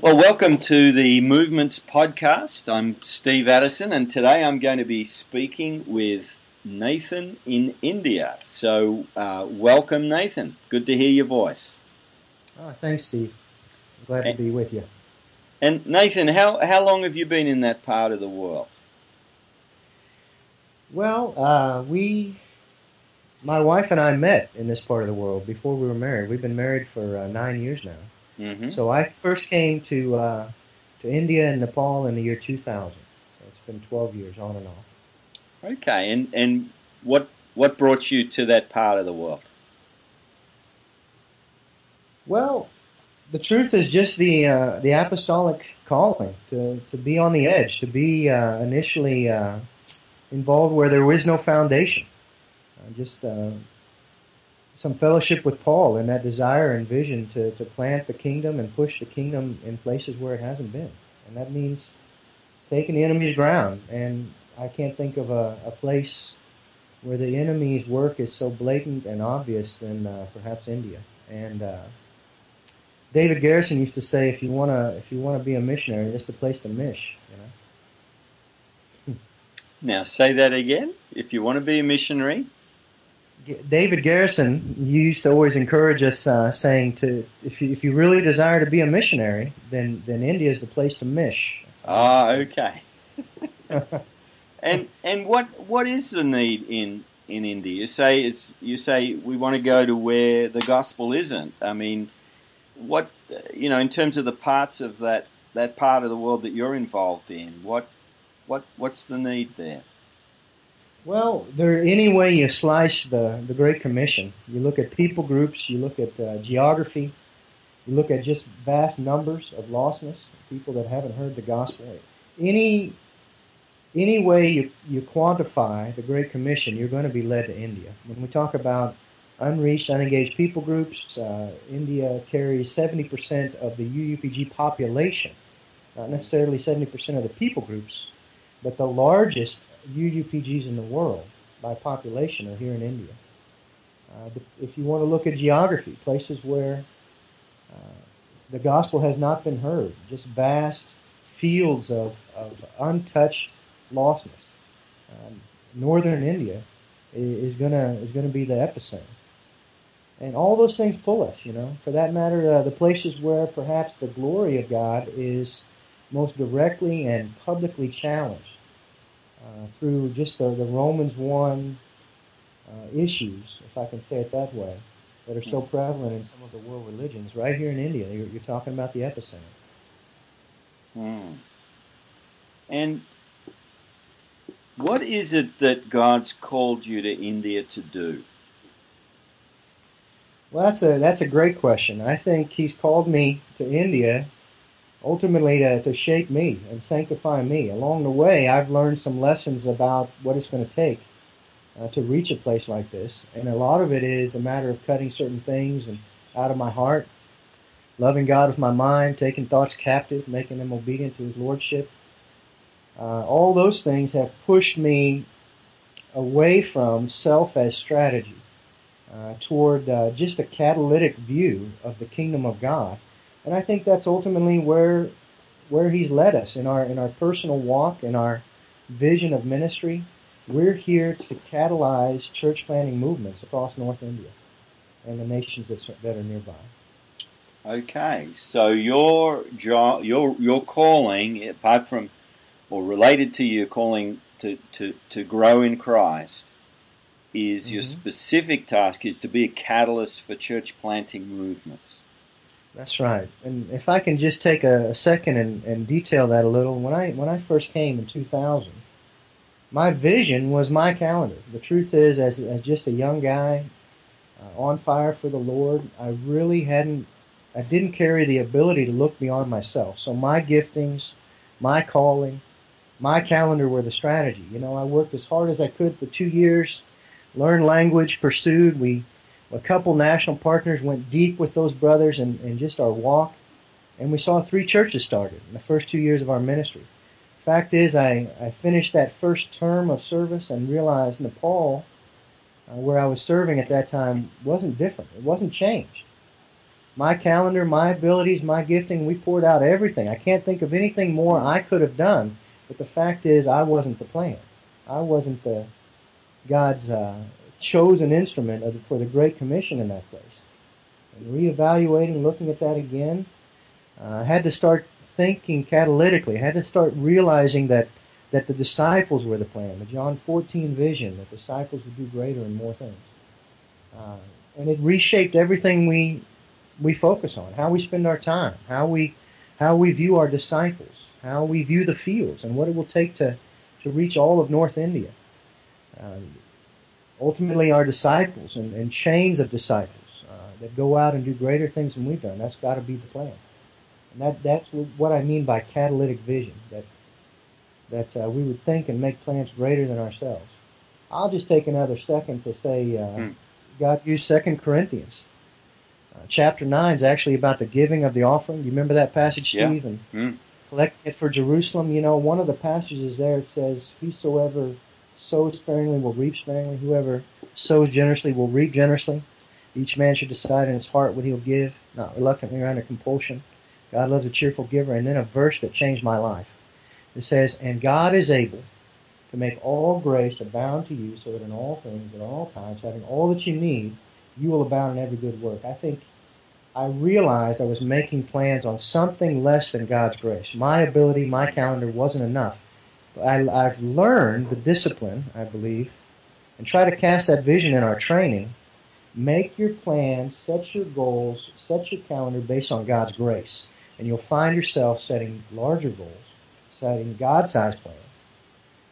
Well, welcome to the Movements Podcast. I'm Steve Addison, and today I'm going to be speaking with Nathan in India. So, uh, welcome, Nathan. Good to hear your voice. Oh, thanks, Steve. Glad to be with you. And Nathan, how how long have you been in that part of the world? Well, uh, we, my wife and I met in this part of the world before we were married. We've been married for uh, nine years now. Mm-hmm. So I first came to uh, to India and Nepal in the year 2000. So it's been 12 years on and off. Okay, and and what what brought you to that part of the world? Well, the truth is just the uh, the apostolic calling to, to be on the edge, to be uh, initially uh, involved where there was no foundation. Uh, just uh, some fellowship with Paul and that desire and vision to, to plant the kingdom and push the kingdom in places where it hasn't been. And that means taking the enemy's ground. And I can't think of a, a place where the enemy's work is so blatant and obvious than uh, perhaps India. And uh, David Garrison used to say, if you want to, if you want to be a missionary, that's the place to mish. You know. now say that again. If you want to be a missionary, David Garrison used to always encourage us, uh, saying to if you, if you really desire to be a missionary, then then India is the place to mish. Ah, okay. and and what what is the need in in India? You say it's you say we want to go to where the gospel isn't. I mean, what you know in terms of the parts of that that part of the world that you're involved in. What what what's the need there? Well, there any way you slice the, the Great Commission, you look at people groups, you look at uh, geography, you look at just vast numbers of lostness, people that haven't heard the gospel. Any any way you, you quantify the Great Commission, you're going to be led to India. When we talk about unreached, unengaged people groups, uh, India carries 70% of the UUPG population, not necessarily 70% of the people groups, but the largest UUPGs in the world by population are here in India. Uh, if you want to look at geography, places where uh, the gospel has not been heard, just vast fields of, of untouched lostness. Um, northern India is gonna is gonna be the epicenter, and all those things pull us. You know, for that matter, uh, the places where perhaps the glory of God is most directly and publicly challenged uh, through just the, the Romans 1 uh, issues, if I can say it that way, that are so prevalent in some of the world religions. Right here in India, you're, you're talking about the epicenter. Hmm. And what is it that God's called you to India to do? Well, that's a that's a great question. I think He's called me to India ultimately to, to shape me and sanctify me. Along the way, I've learned some lessons about what it's going to take uh, to reach a place like this. And a lot of it is a matter of cutting certain things and out of my heart, loving God with my mind, taking thoughts captive, making them obedient to His Lordship. Uh, all those things have pushed me away from self as strategy uh, toward uh, just a catalytic view of the kingdom of God and I think that's ultimately where where He's led us in our in our personal walk, in our vision of ministry. We're here to catalyze church planting movements across North India and the nations that, that are nearby. Okay, so your job, your your calling, apart from or related to your calling to, to, to grow in Christ, is mm-hmm. your specific task is to be a catalyst for church planting movements. That's right. And if I can just take a, second and, and detail that a little, when I when I first came in 2000, my vision was my calendar. The truth is, as, as just a young guy uh, on fire for the Lord, I really hadn't, I didn't carry the ability to look beyond myself. So my giftings, my calling, my calendar were the strategy. You know, I worked as hard as I could for two years, learned language, pursued. We a couple national partners went deep with those brothers and, and just our walk. And we saw three churches started in the first two years of our ministry. Fact is, I, I finished that first term of service and realized Nepal, uh, where I was serving at that time, wasn't different. It wasn't changed. my calendar, my abilities, my gifting, we poured out everything. I can't think of anything more I could have done. But the fact is, I wasn't the plan. I wasn't the God's uh, chosen instrument the, for the Great Commission in that place. And reevaluating, looking at that again, uh, had to start thinking catalytically. I had to start realizing that that the disciples were the plan, the John 14 vision, that disciples would do greater and more things. Uh, and it reshaped everything we we focus on, how we spend our time, how we how we view our disciples, how we view the fields, and what it will take to to reach all of North India. Uh, ultimately, our disciples and, and chains of disciples uh, that go out and do greater things than we've done. That's got to be the plan. And that that's what I mean by catalytic vision. That that uh, we would think and make plans greater than ourselves. I'll just take another second to say uh, hmm. God used Second Corinthians. Uh, chapter 9 is actually about the giving of the offering. Do you remember that passage, Steve? Yeah. And hmm. collecting it for Jerusalem. You know, one of the passages there it says, Whosoever sows sparingly will reap sparingly. Whoever sows generously will reap generously. Each man should decide in his heart what he'll give, not reluctantly or under compulsion. God loves a cheerful giver. And then a verse that changed my life. It says, And God is able to make all grace abound to you, so that in all things, at all times, having all that you need, you will abound in every good work. I think I realized I was making plans on something less than God's grace. My ability, my calendar wasn't enough. I, I've learned the discipline, I believe, and try to cast that vision in our training. Make your plans, set your goals, set your calendar based on God's grace. And you'll find yourself setting larger goals, setting God-sized plans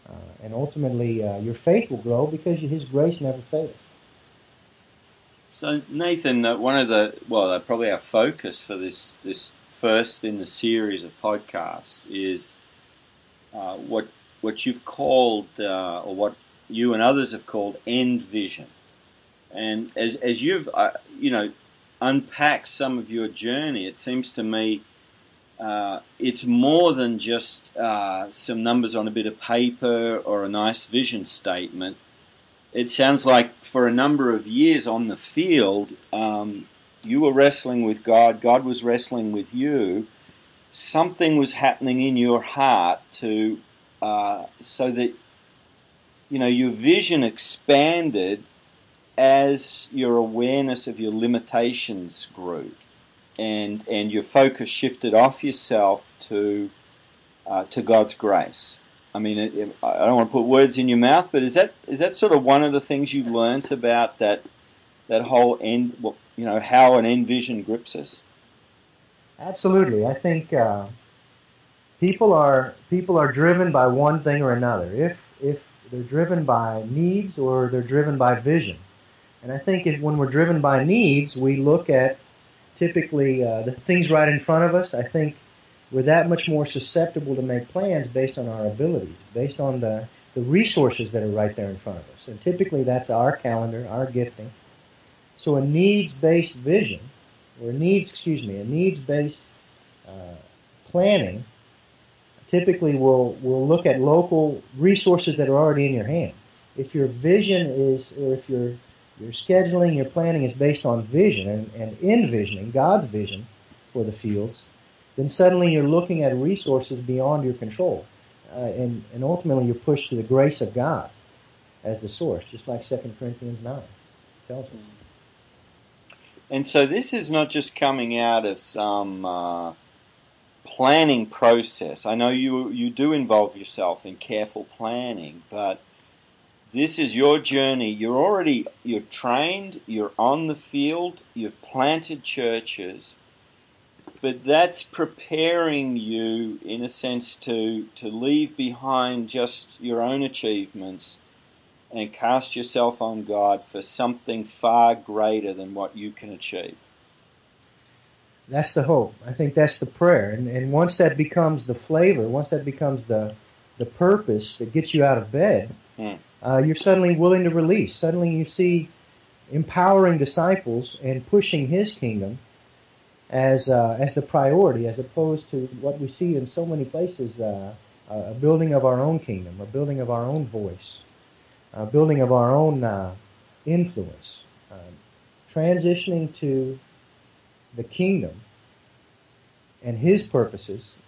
uh, and ultimately, uh, your faith will grow because His grace never fails. So, Nathan, uh, one of the well, uh, probably our focus for this this first in the series of podcasts is uh, what what you've called, uh, or what you and others have called, end vision. And as as you've you know unpacked some of your journey, it seems to me uh, it's more than just uh, some numbers on a bit of paper or a nice vision statement. It sounds like for a number of years on the field, um, you were wrestling with God, God was wrestling with you. Something was happening in your heart to uh, so that you know your vision expanded as your awareness of your limitations grew and and your focus shifted off yourself to uh, to God's grace. I mean, it, it, I don't want to put words in your mouth, but is that is that sort of one of the things you learnt about that that whole end? You know, how an end vision grips us. Absolutely, I think uh, people are people are driven by one thing or another. If if they're driven by needs or they're driven by vision, and I think if, when we're driven by needs, we look at typically uh, the things right in front of us, I think we're that much more susceptible to make plans based on our abilities, based on the, the resources that are right there in front of us. And typically that's our calendar, our gifting. So a needs-based vision, or needs, excuse me, a needs-based uh, planning typically will will look at local resources that are already in your hand. If your vision is, or if your your scheduling, your planning is based on vision and, and envisioning God's vision for the fields. Then suddenly you're looking at resources beyond your control. Uh, and, and ultimately you're pushed to the grace of God as the source, just like 2 Corinthians 9 tells us. And so this is not just coming out of some uh, planning process. I know you you do involve yourself in careful planning, but this is your journey. You're already you're trained, you're on the field, you've planted churches. But that's preparing you in a sense to to leave behind just your own achievements and cast yourself on God for something far greater than what you can achieve. That's the hope. I think that's the prayer. And, and once that becomes the flavor, once that becomes the, the purpose that gets you out of bed, hmm uh, you're suddenly willing to release. Suddenly you see empowering disciples and pushing His kingdom as uh, as the priority, as opposed to what we see in so many places: uh, a building of our own kingdom, a building of our own voice, building of our own uh, influence, uh, transitioning to the kingdom and His purposes,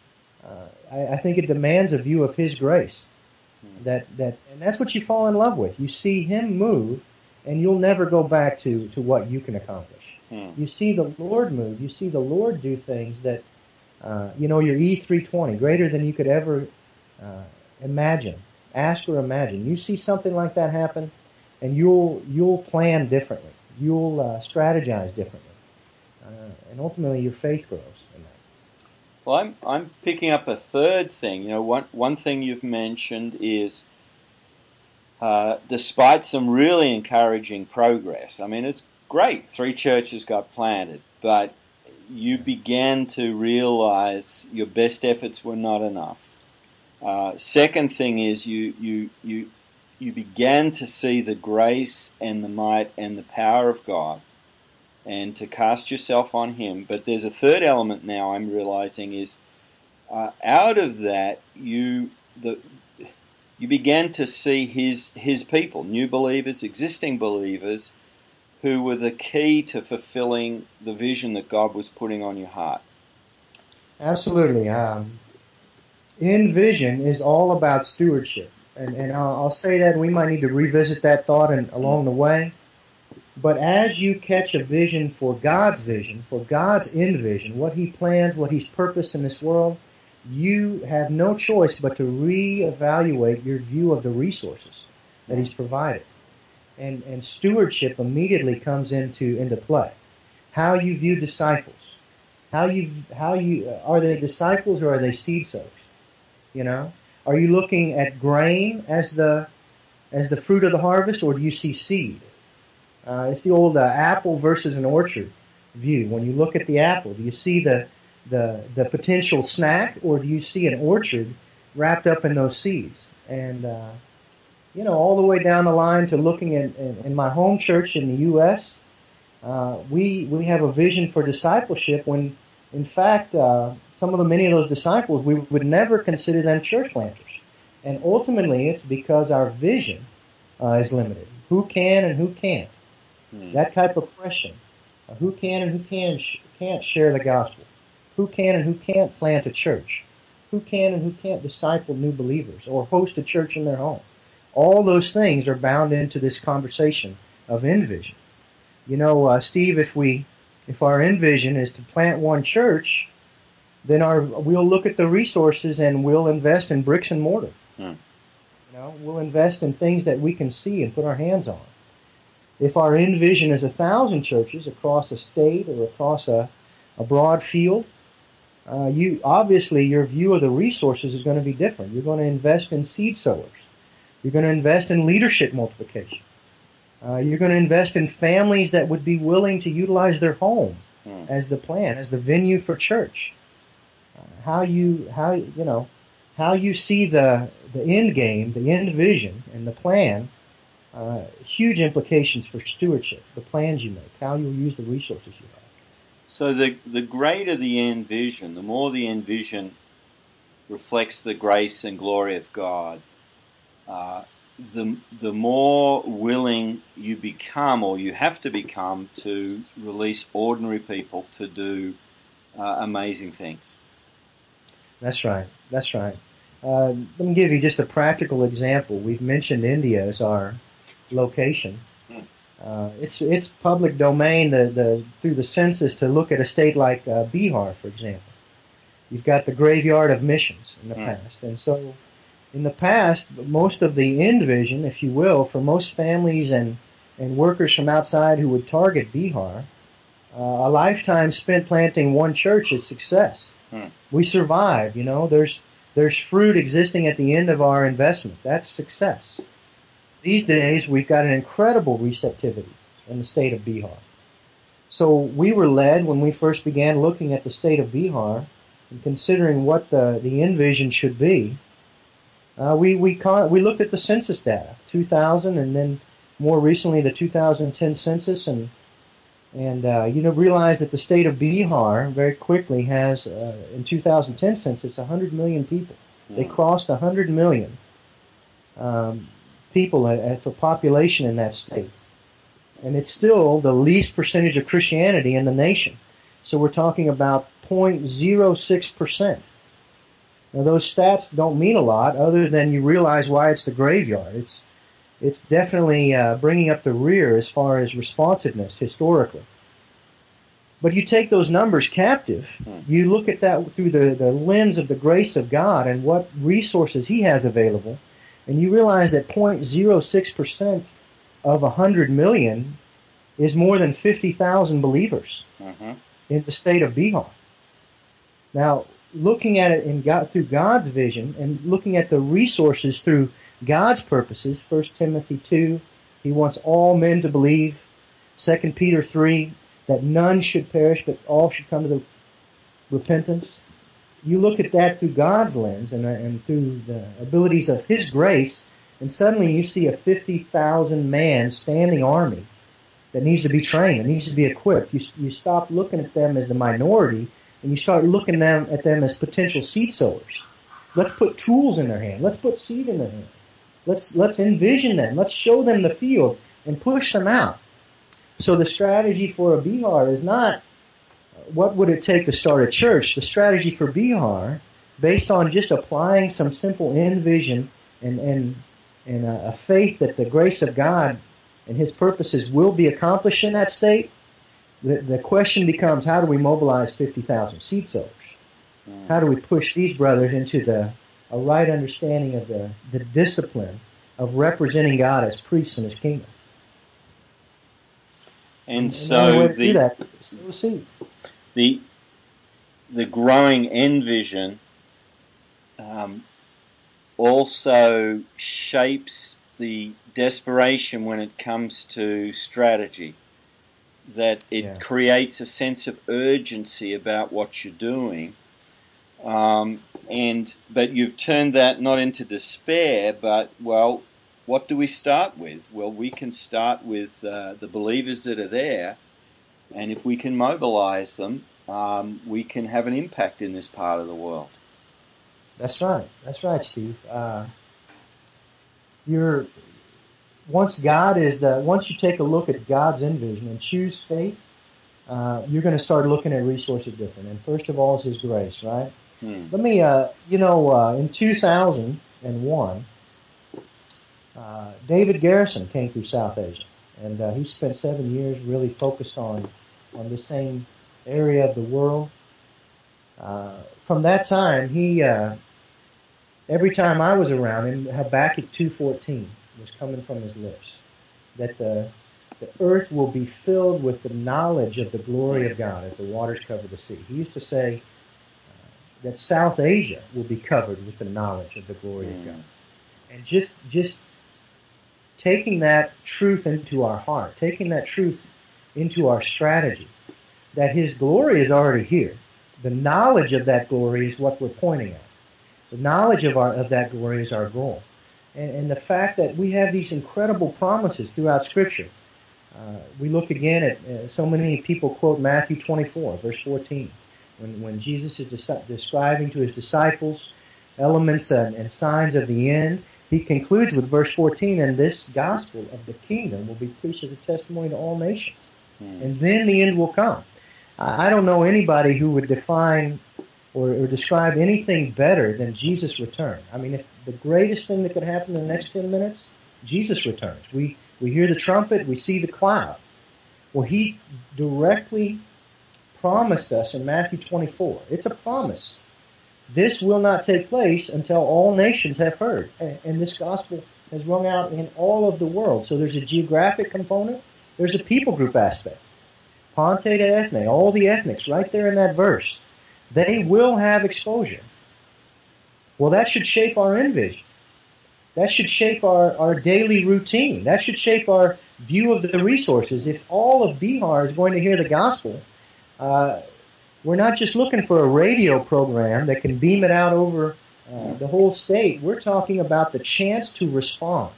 uh, I, I, think it demands a view of His grace. That that and that's what you fall in love with. You see Him move, and you'll never go back to to what you can accomplish. Hmm. You see the Lord move. You see the Lord do things that uh, you know your E320 greater than you could ever uh, imagine, ask or imagine. You see something like that happen, and you'll you'll plan differently. You'll uh, strategize differently, uh, and ultimately your faith grows in that. Well, I'm I'm picking up a third thing. You know, one one thing you've mentioned is. Uh, despite some really encouraging progress, I mean, it's great. Three churches got planted, but you began to realize your best efforts were not enough. Uh, second thing is you you you you began to see the grace and the might and the power of God and to cast yourself on Him. But there's a third element now I'm realizing is uh, out of that you the you began to see His His people, new believers, existing believers, who were the key to fulfilling the vision that God was putting on your heart. Absolutely. Um, in vision is all about stewardship and, and I'll, I'll, say that we might need to revisit that thought and, along the way. But as you catch a vision for God's vision, for God's end vision, what He plans, what He's purposed in this world, you have no choice but to reevaluate your view of the resources that He's provided. And, and stewardship immediately comes into, into play. How you view disciples. How you, how you, are they disciples or are they seed sowers? You know? Are you looking at grain as the as the fruit of the harvest, or do you see seed? Uh, it's the old uh, apple versus an orchard view. When you look at the apple, do you see the the the potential snack, or do you see an orchard wrapped up in those seeds? And uh, you know, all the way down the line to looking at in, in my home church in the U.S. Uh, we we have a vision for discipleship when in fact, uh, some of the many of those disciples, we would never consider them church planters. And ultimately, it's because our vision uh, is limited. Who can and who can't? Mm. That type of question. Uh, who can and who can sh- can't share the gospel? Who can and who can't plant a church? Who can and who can't disciple new believers or host a church in their home? All those things are bound into this conversation of vision. You know, uh, Steve, if we if our end vision is to plant one church, then our we'll look at the resources and we'll invest in bricks and mortar. Hmm. You know, we'll invest in things that we can see and put our hands on. If our end vision is a thousand churches across a state or across a, a broad field, uh, you obviously your view of the resources is going to be different. You're going to invest in seed sowers. You're going to invest in leadership multiplication. Uh, you're going to invest in families that would be willing to utilize their home hmm. as the plan, as the venue for church. Uh, how you how you know how you see the the end game, the end vision, and the plan. Uh, huge implications for stewardship. The plans you make, how you'll use the resources you have. So the the greater the end vision, the more the end vision reflects the grace and glory of God. The the more willing you become, or you have to become, to release ordinary people to do uh, amazing things. That's right. That's right. Uh, let me give you just a practical example. We've mentioned India as our location. Hmm. Uh, it's it's public domain the, the, through the census to look at a state like uh, Bihar, for example. You've got the graveyard of missions in the hmm. past, and so in the past, most of the end vision, if you will, for most families and, and workers from outside who would target Bihar, uh, a lifetime spent planting one church is success. Hmm. We survive, you know, there's, there's fruit existing at the end of our investment. That's success. These days, we've got an incredible receptivity in the state of Bihar. So we were led when we first began looking at the state of Bihar and considering what the, the end vision should be uh, we we con- we looked at the census data, 2000, and then more recently the 2010 census, and and uh, you know realized that the state of Bihar very quickly has uh, in 2010 census 100 million people. They hmm. crossed 100 million um, people for population in that state, and it's still the least percentage of Christianity in the nation. So we're talking about 0.06%. Now those stats don't mean a lot other than you realize why it's the graveyard. It's it's definitely uh, bringing up the rear as far as responsiveness historically. But you take those numbers captive, Hmm. you look at that through the, the lens of the grace of God and what resources He has available, and you realize that 0.06% of 100 million is more than 50,000 believers Mhm. in the state of Bihar. Now, looking at it in God, through God's vision and looking at the resources through God's purposes, 1 Timothy 2, he wants all men to believe. 2 Peter 3, that none should perish, but all should come to the repentance. You look at that through God's lens and, and through the abilities of His grace, and suddenly you see a 50,000 man standing army that needs to be trained, that needs to be equipped. You, you stop looking at them as a minority and you start looking them, at them as potential seed sowers. Let's put tools in their hand. Let's put seed in their hand. Let's let's endvision them. Let's show them the field and push them out. So the strategy for a Bihar is not what would it take to start a church. The strategy for Bihar, based on just applying some simple envision and and and a, a faith that the grace of God and His purposes will be accomplished in that state. The, the question becomes how do we mobilize 50,000 seed sowers? How do we push these brothers into the a right understanding of the, the discipline of representing God as priests in His kingdom? And so the that the the growing end vision um, also shapes the desperation when it comes to strategy. That it Yeah. creates a sense of urgency about what you're doing, um, and but you've turned that not into despair, but well, what do we start with? Well, we can start with uh, the believers that are there, and if we can mobilize them, um, we can have an impact in this part of the world. That's right. That's right, Steve. Uh, you're once God is the once you take a look at God's endvision and choose faith, uh, you're going to start looking at resources different. And first of all is His grace, right? Hmm. Let me, uh, you know, uh, in 2001, uh, David Garrison came through South Asia, and uh, he spent seven years really focused on on the same area of the world. Uh, from that time, he uh, every time I was around him, Habakkuk 2:14 was coming from his lips, that the the earth will be filled with the knowledge of the glory of God as the waters cover the sea. He used to say uh, that South Asia will be covered with the knowledge of the glory of God, and just just taking that truth into our heart, taking that truth into our strategy, that His glory is already here. The knowledge of that glory is what we're pointing at. The knowledge of our of that glory is our goal, and, and the fact that we have these incredible promises throughout Scripture. Uh, we look again at uh, so many people quote Matthew 24, verse 14, when when Jesus is describing to his disciples elements and, and signs of the end. He concludes with verse 14, and this gospel of the kingdom will be preached as a testimony to all nations, Hmm. and then the end will come. I I don't know anybody who would define or, or describe anything better than Jesus' return. I mean, if the greatest thing that could happen in the next 10 minutes, Jesus returns. We, we hear the trumpet, we see the cloud. Well, he directly promised us in Matthew 24. It's a promise. This will not take place until all nations have heard. And, and this gospel has rung out in all of the world. So there's a geographic component, there's a people group aspect. panta ta ethne, all the ethnics, right there in that verse. They will have exposure. Well, that should shape our endvision. That should shape our, our daily routine. That should shape our view of the resources. If all of Bihar is going to hear the gospel, uh, we're not just looking for a radio program that can beam it out over uh, the whole state. We're talking about the chance to respond.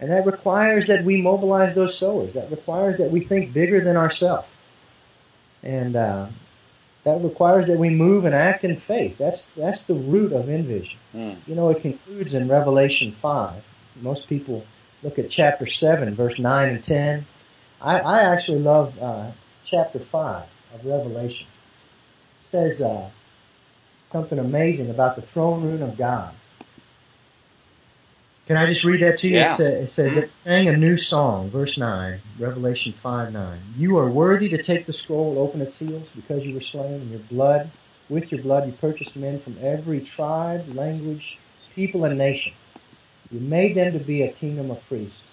And that requires that we mobilize those sowers. That requires that we think bigger than ourselves. And uh, that requires that we move and act in faith. That's, that's the root of Envision. Hmm. You know, it concludes in Revelation 5. Most people look at chapter 7, verse 9 and 10. I, I actually love uh, chapter 5. of Revelation says uh, something amazing about the throne room of God. Can I just read that to you? Yeah. It, sa- it says, it sang a new song, verse 9, Revelation 5 9. You are worthy to take the scroll, open its seals, because you were slain, and your blood, with your blood, you purchased men from every tribe, language, people, and nation. You made them to be a kingdom of priests,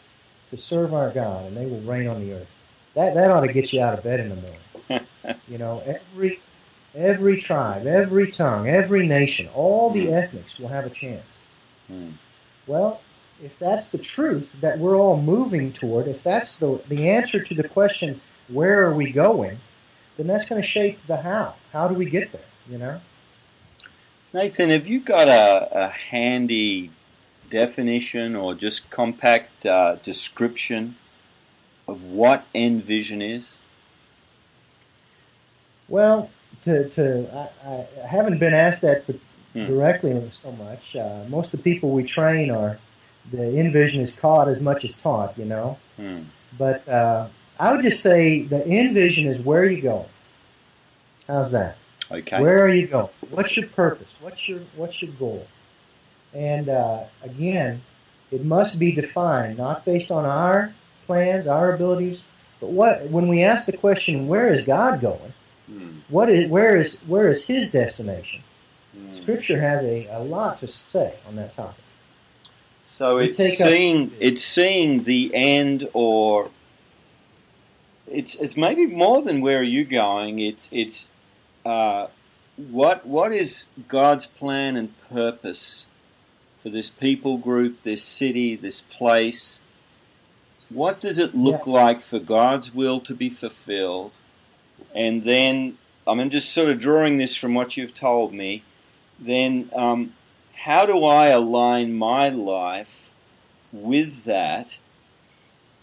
to serve our God, and they will reign on the earth. That, that ought to get you out of bed in the morning. you know, every, every tribe, every tongue, every nation, all the ethnics will have a chance. Hmm. Well, if that's the truth that we're all moving toward, if that's the, the answer to the question, where are we going, then that's going to shape the how. How do we get there, you know? Nathan, have you got a, a handy definition or just compact uh, description of what Endvision is? Well, to, to I, I haven't been asked that Hmm. directly so much. Uh, most of the people we train are, the endvision is caught as much as taught, you know? Hmm. But uh, I would just say the endvision is where you go. How's that? Okay. Where are you going? What's your purpose? What's your what's your goal? And uh, again, it must be defined not based on our plans, our abilities, but what when we ask the question, where is God going? Hmm. What is where is where is His destination? Hmm. Scripture has a, a lot to say on that topic. So We it's seeing it's seeing the end, or it's it's maybe more than where are you going. It's it's uh, what what is God's plan and purpose for this people group, this city, this place? What does it look like for God's will to be fulfilled? And then I'm just sort of drawing this from what you've told me. Then um, how do I align my life with that?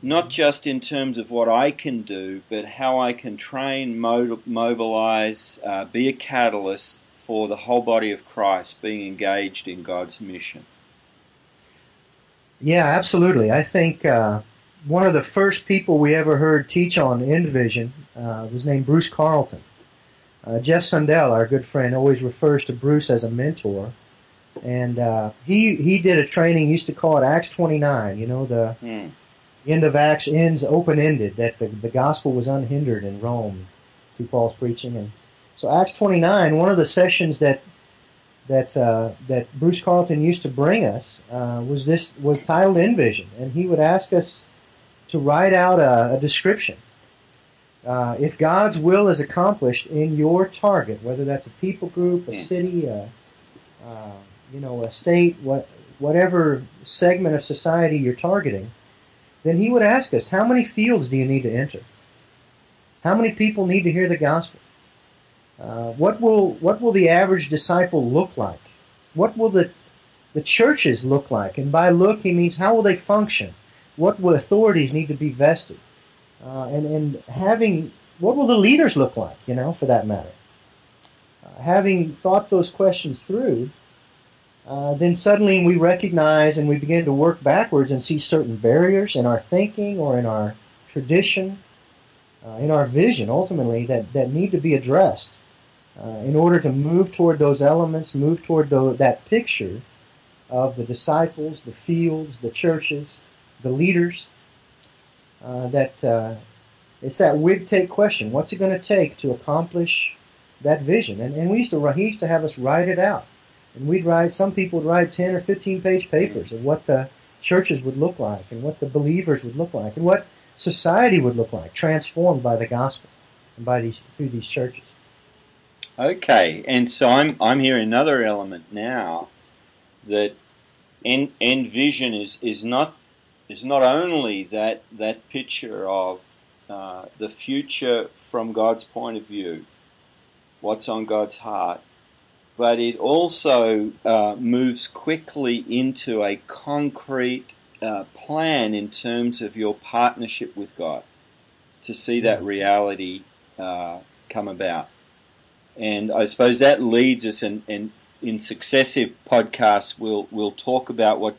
Not just in terms of what I can do, but how I can train, mobilize, uh, be a catalyst for the whole body of Christ being engaged in God's mission. Yeah, absolutely. I think uh, one of the first people we ever heard teach on Endvision uh, was named Bruce Carlton. Uh, Jeff Sundell, our good friend, always refers to Bruce as a mentor. And uh, he, he did a training, used to call it Acts 29. You know, the Hmm. end of Acts ends open ended, that the, the gospel was unhindered in Rome through Paul's preaching. And so, Acts 29, one of the sessions that that uh, that Bruce Carlton used to bring us uh, was this was titled Endvision, and he would ask us to write out a, a description. Uh, if God's will is accomplished in your target, whether that's a people group, a Hmm. city, a, uh, you know, a state, what, whatever segment of society you're targeting, then he would ask us, how many fields do you need to enter? How many people need to hear the gospel? Uh, what will what will the average disciple look like? What will the the churches look like? And by look, he means how will they function? What will authorities need to be vested? Uh, and and having what will the leaders look like? You know, for that matter. Uh, having thought those questions through, uh, then suddenly we recognize and we begin to work backwards and see certain barriers in our thinking or in our tradition, uh, in our vision, ultimately that that need to be addressed uh, in order to move toward those elements, move toward tho- that picture of the disciples, the fields, the churches, the leaders. Uh, that uh, it's that WIGTake question: What's it going to take to accomplish that vision? And, and we used to he used to have us write it out, and we'd write. Some people would write ten or fifteen page papers of what the churches would look like, and what the believers would look like, and what society would look like, transformed by the gospel and by these through these churches. Okay, and so I'm I'm hearing another element now that end, end vision is, is not is not only that that picture of uh, the future from God's point of view, what's on God's heart, but it also uh, moves quickly into a concrete uh, plan in terms of your partnership with God to see that reality uh, come about. And I suppose that leads us, and, and in successive podcasts, we'll we'll talk about what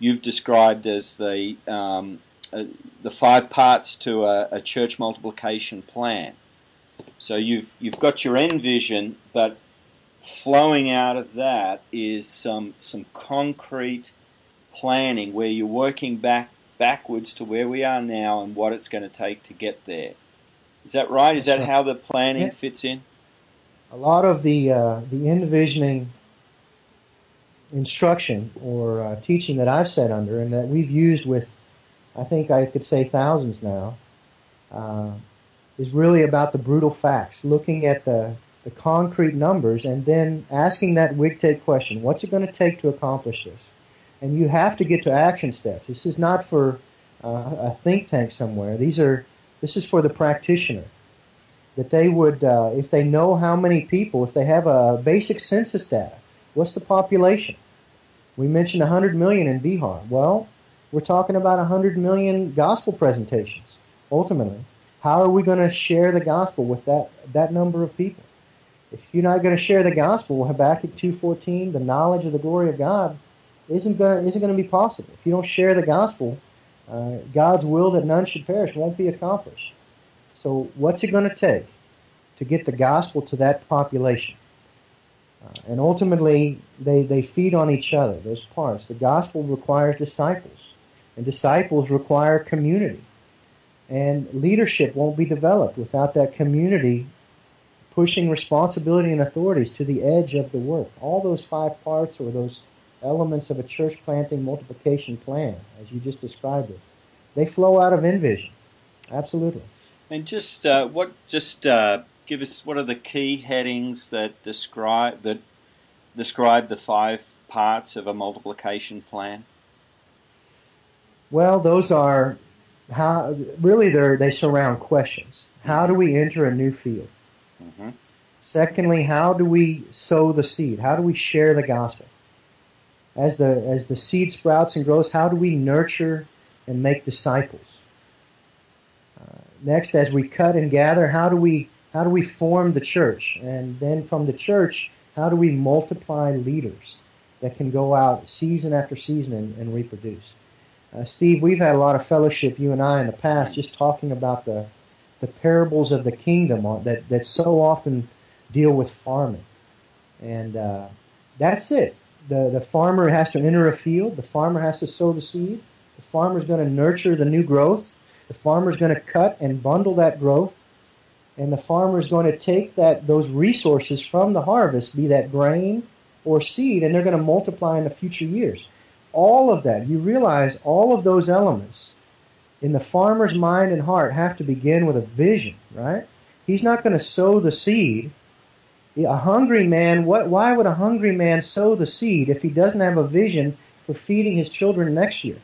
you've described as the um, uh, the five parts to a, a church multiplication plan. So you've you've got your end vision, but flowing out of that is some some concrete planning where you're working back backwards to where we are now and what it's going to take to get there. Is that right? Is that how the planning Yeah. fits in? A lot of the uh, the envisioning instruction or uh, teaching that I've sat under and that we've used with, I think I could say thousands now, uh, is really about the brutal facts, looking at the, the concrete numbers and then asking that WIGTake question, what's it going to take to accomplish this? And you have to get to action steps. This is not for uh, a think tank somewhere. These are, this is for the practitioner. That they would, uh, if they know how many people, if they have a basic census data, what's the population? We mentioned 100 million in Bihar. Well, we're talking about 100 million gospel presentations, ultimately. How are we going to share the gospel with that, that number of people? If you're not going to share the gospel, Habakkuk 2.14, the knowledge of the glory of God, isn't going to, isn't going to be possible. If you don't share the gospel, uh, God's will that none should perish won't be accomplished. So what's it going to take to get the gospel to that population? Uh, and ultimately, they, they feed on each other, those parts. The gospel requires disciples, and disciples require community. And leadership won't be developed without that community pushing responsibility and authorities to the edge of the work. All those five parts or those elements of a church planting multiplication plan, as you just described it, they flow out of Endvision. Absolutely. And just uh, what just uh, give us what are the key headings that describe that describe the five parts of a multiplication plan? Well, those are how really they they surround questions. How do we enter a new field? Hmm Secondly, how do we sow the seed? How do we share the gospel? As the as the seed sprouts and grows, how do we nurture and make disciples? Uh, next, as we cut and gather, how do we how do we form the church? And then from the church, how do we multiply leaders that can go out season after season and, and reproduce? Uh, Steve, we've had a lot of fellowship, you and I, in the past, just talking about the the parables of the kingdom that that so often deal with farming, and uh, that's it. the The farmer has to enter a field. The farmer has to sow the seed. The farmer's going to nurture the new growth. The farmer's going to cut and bundle that growth, and the farmer's going to take that those resources from the harvest, be that grain or seed, and they're going to multiply in the future years. All of that, you realize, all of those elements in the farmer's mind and heart have to begin with a vision, right? He's not going to sow the seed. A hungry man, what, why would a hungry man sow the seed if he doesn't have a vision for feeding his children next year,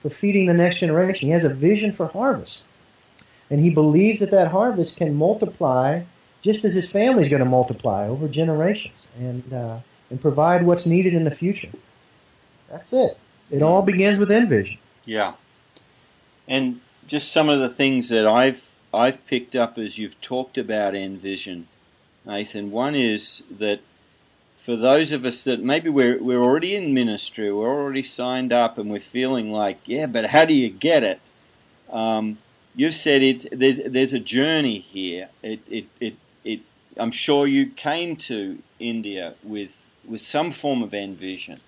for feeding the next generation? He has a vision for harvest. And he believes that that harvest can multiply just as his family is going to multiply over generations and, uh, and provide what's needed in the future. That's it. It all begins with endvision. Yeah. And just some of the things that I've I've picked up as you've talked about Endvision, Nathan. One is that for those of us that maybe we're we're already in ministry, we're already signed up, and we're feeling like, yeah, but how do you get it? Um, you've said it's there's there's a journey here. It it it, it I'm sure you came to India with with some form of endvision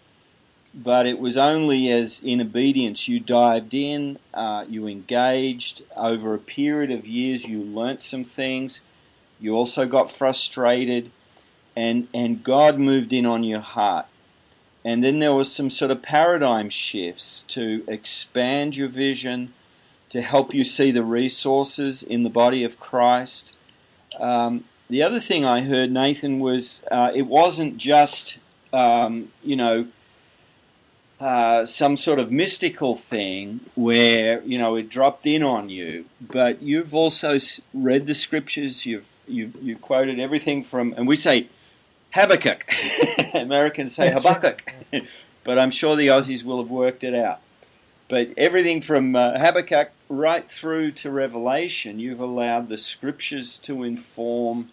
but it was only as in obedience you dived in, uh, you engaged over a period of years, you learnt some things, you also got frustrated, and and God moved in on your heart. And then there was some sort of paradigm shifts to expand your vision, to help you see the resources in the body of Christ. Um, the other thing I heard, Nathan, was uh, it wasn't just um, you know uh, some sort of mystical thing where you know it dropped in on you, but you've also read the scriptures. You've you've, you've quoted everything from, and we say Habakkuk. Americans say That's Habakkuk, but I'm sure the Aussies will have worked it out. But everything from uh, Habakkuk right through to Revelation, you've allowed the scriptures to inform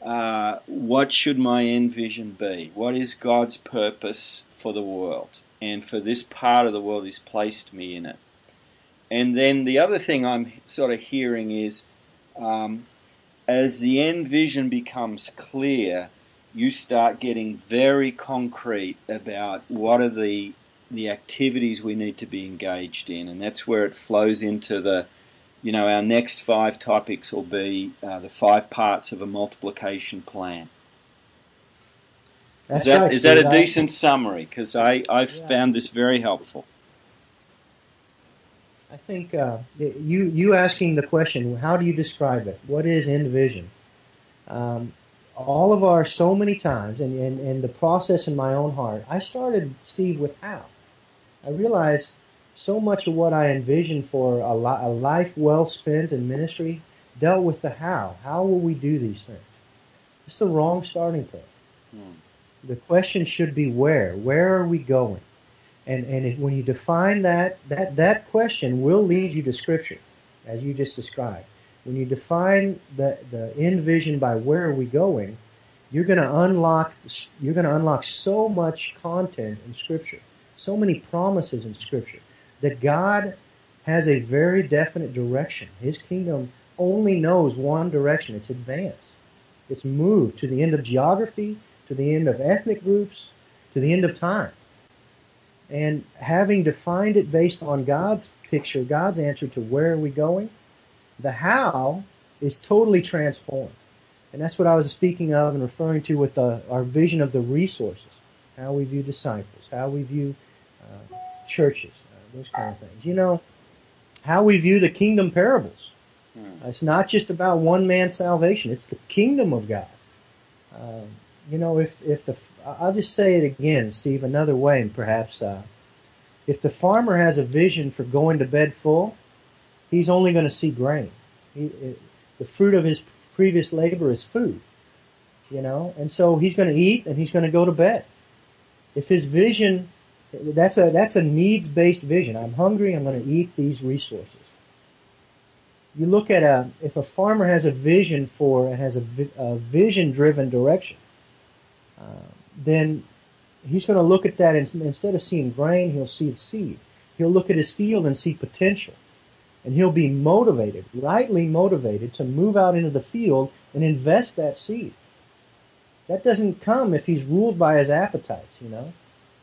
uh, what should my end vision be? What is God's purpose for the world? And for this part of the world, He's placed me in it. And then the other thing I'm sort of hearing is um, as the end vision becomes clear, you start getting very concrete about what are the the activities we need to be engaged in, and that's where it flows into the, you know, our next five topics will be uh, the five parts of a multiplication plan. That's is that, is that a. Decent summary? Because I I've Yeah. found this very helpful. I think uh, you you asking the question, how do you describe it? What is end vision? Um, all of our so many times, and, and, and the process in my own heart, I started Steve with how. I realized so much of what I envisioned for a, li- a life well spent in ministry dealt with the how. How will we do these things? It's the wrong starting point. Hmm. The question should be where. Where are we going? And and if, when you define that, that that question will lead you to Scripture, as you just described. When you define the the end vision by where are we going, you're going to unlock you're going to unlock so much content in Scripture, so many promises in Scripture that God has a very definite direction. His kingdom only knows one direction. It's advance. It's moved to the end of geography, to the end of ethnic groups, to the end of time. And having defined it based on God's picture, God's answer to where are we going, the how is totally transformed. And that's what I was speaking of and referring to with the, our vision of the resources, how we view disciples, how we view uh, churches, uh, those kind of things. You know, how we view the kingdom parables. Hmm. It's not just about one man's salvation, it's the kingdom of God. Um, you know, if, if the, I'll just say it again, Steve, another way, and perhaps. Uh, if the farmer has a vision for going to bed full, he's only going to see grain. He, it, the fruit of his previous labor is food, you know, and so he's going to eat and he's going to go to bed. If his vision, that's a that's a needs based vision. I'm hungry. I'm going to eat these resources. You look at a if a farmer has a vision for and has a, a vision driven direction, then he's going to look at that and instead of seeing grain, he'll see the seed. He'll look at his field and see potential. And he'll be motivated, rightly motivated, to move out into the field and invest that seed. That doesn't come if he's ruled by his appetites, you know.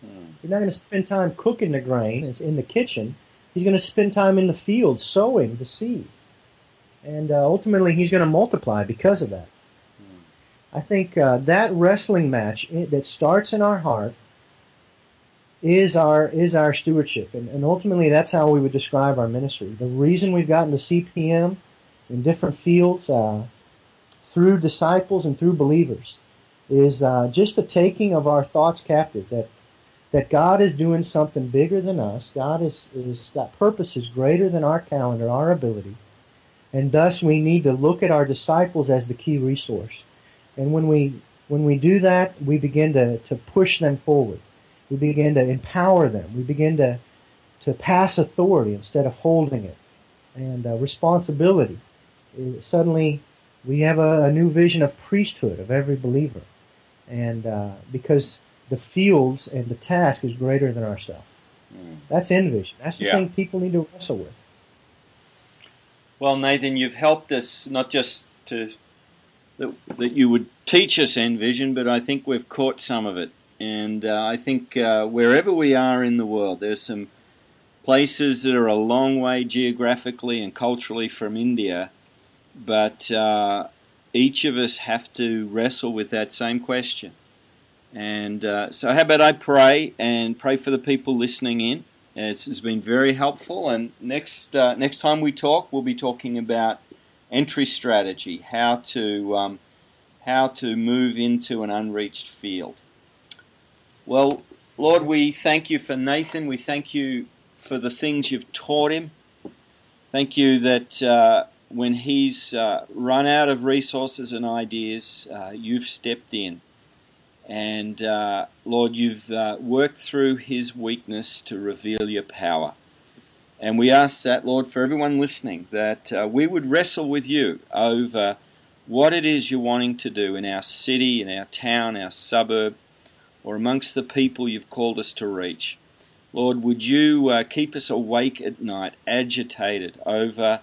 Hmm. You're not going to spend time cooking the grain, it's in the kitchen. He's going to spend time in the field sowing the seed. And uh, ultimately, he's going to multiply because of that. I think uh, that wrestling match i- that starts in our heart is our is our stewardship, and, and ultimately that's how we would describe our ministry. The reason we've gotten to CPM in different fields uh, through disciples and through believers is uh, just the taking of our thoughts captive. That that God is doing something bigger than us. God is is that purpose is greater than our calendar, our ability, and thus we need to look at our disciples as the key resource. And when we when we do that, we begin to, to push them forward. We begin to empower them. We begin to to pass authority instead of holding it, and uh, responsibility. Uh, Suddenly, we have a, a new vision of priesthood of every believer, and uh, because the fields and the task is greater than ourselves. Hmm. That's end vision. That's the Yeah. thing people need to wrestle with. Well, Nathan, you've helped us not just to that, that you would teach us Endvision, but I think we've caught some of it. And uh, I think uh, wherever we are in the world, there's some places that are a long way geographically and culturally from India, but uh, each of us have to wrestle with that same question. And uh, so, how about I pray and pray for the people listening in? It's, it's been very helpful. And next uh, next time we talk, we'll be talking about entry strategy, how to um, how to move into an unreached field. Well, Lord, we thank you for Nathan. We thank you for the things you've taught him. Thank you that uh, when he's uh, run out of resources and ideas, uh, you've stepped in. And uh, Lord, you've uh, worked through his weakness to reveal your power. And we ask that, Lord, for everyone listening, that uh, we would wrestle with you over what it is you're wanting to do in our city, in our town, our suburb, or amongst the people you've called us to reach. Lord, would you uh, keep us awake at night, agitated over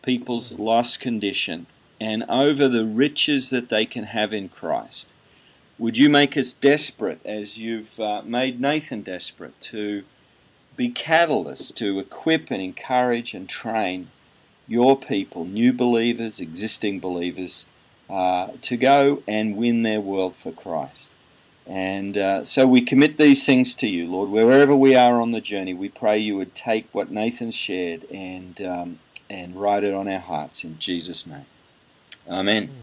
people's lost condition, and over the riches that they can have in Christ. Would you make us desperate as you've uh, made Nathan desperate to be catalysts to equip and encourage and train your people, new believers, existing believers, uh, to go and win their world for Christ. And uh, so we commit these things to you, Lord. Wherever we are on the journey, we pray you would take what Nathan shared and um, and write it on our hearts in Jesus' name. Amen.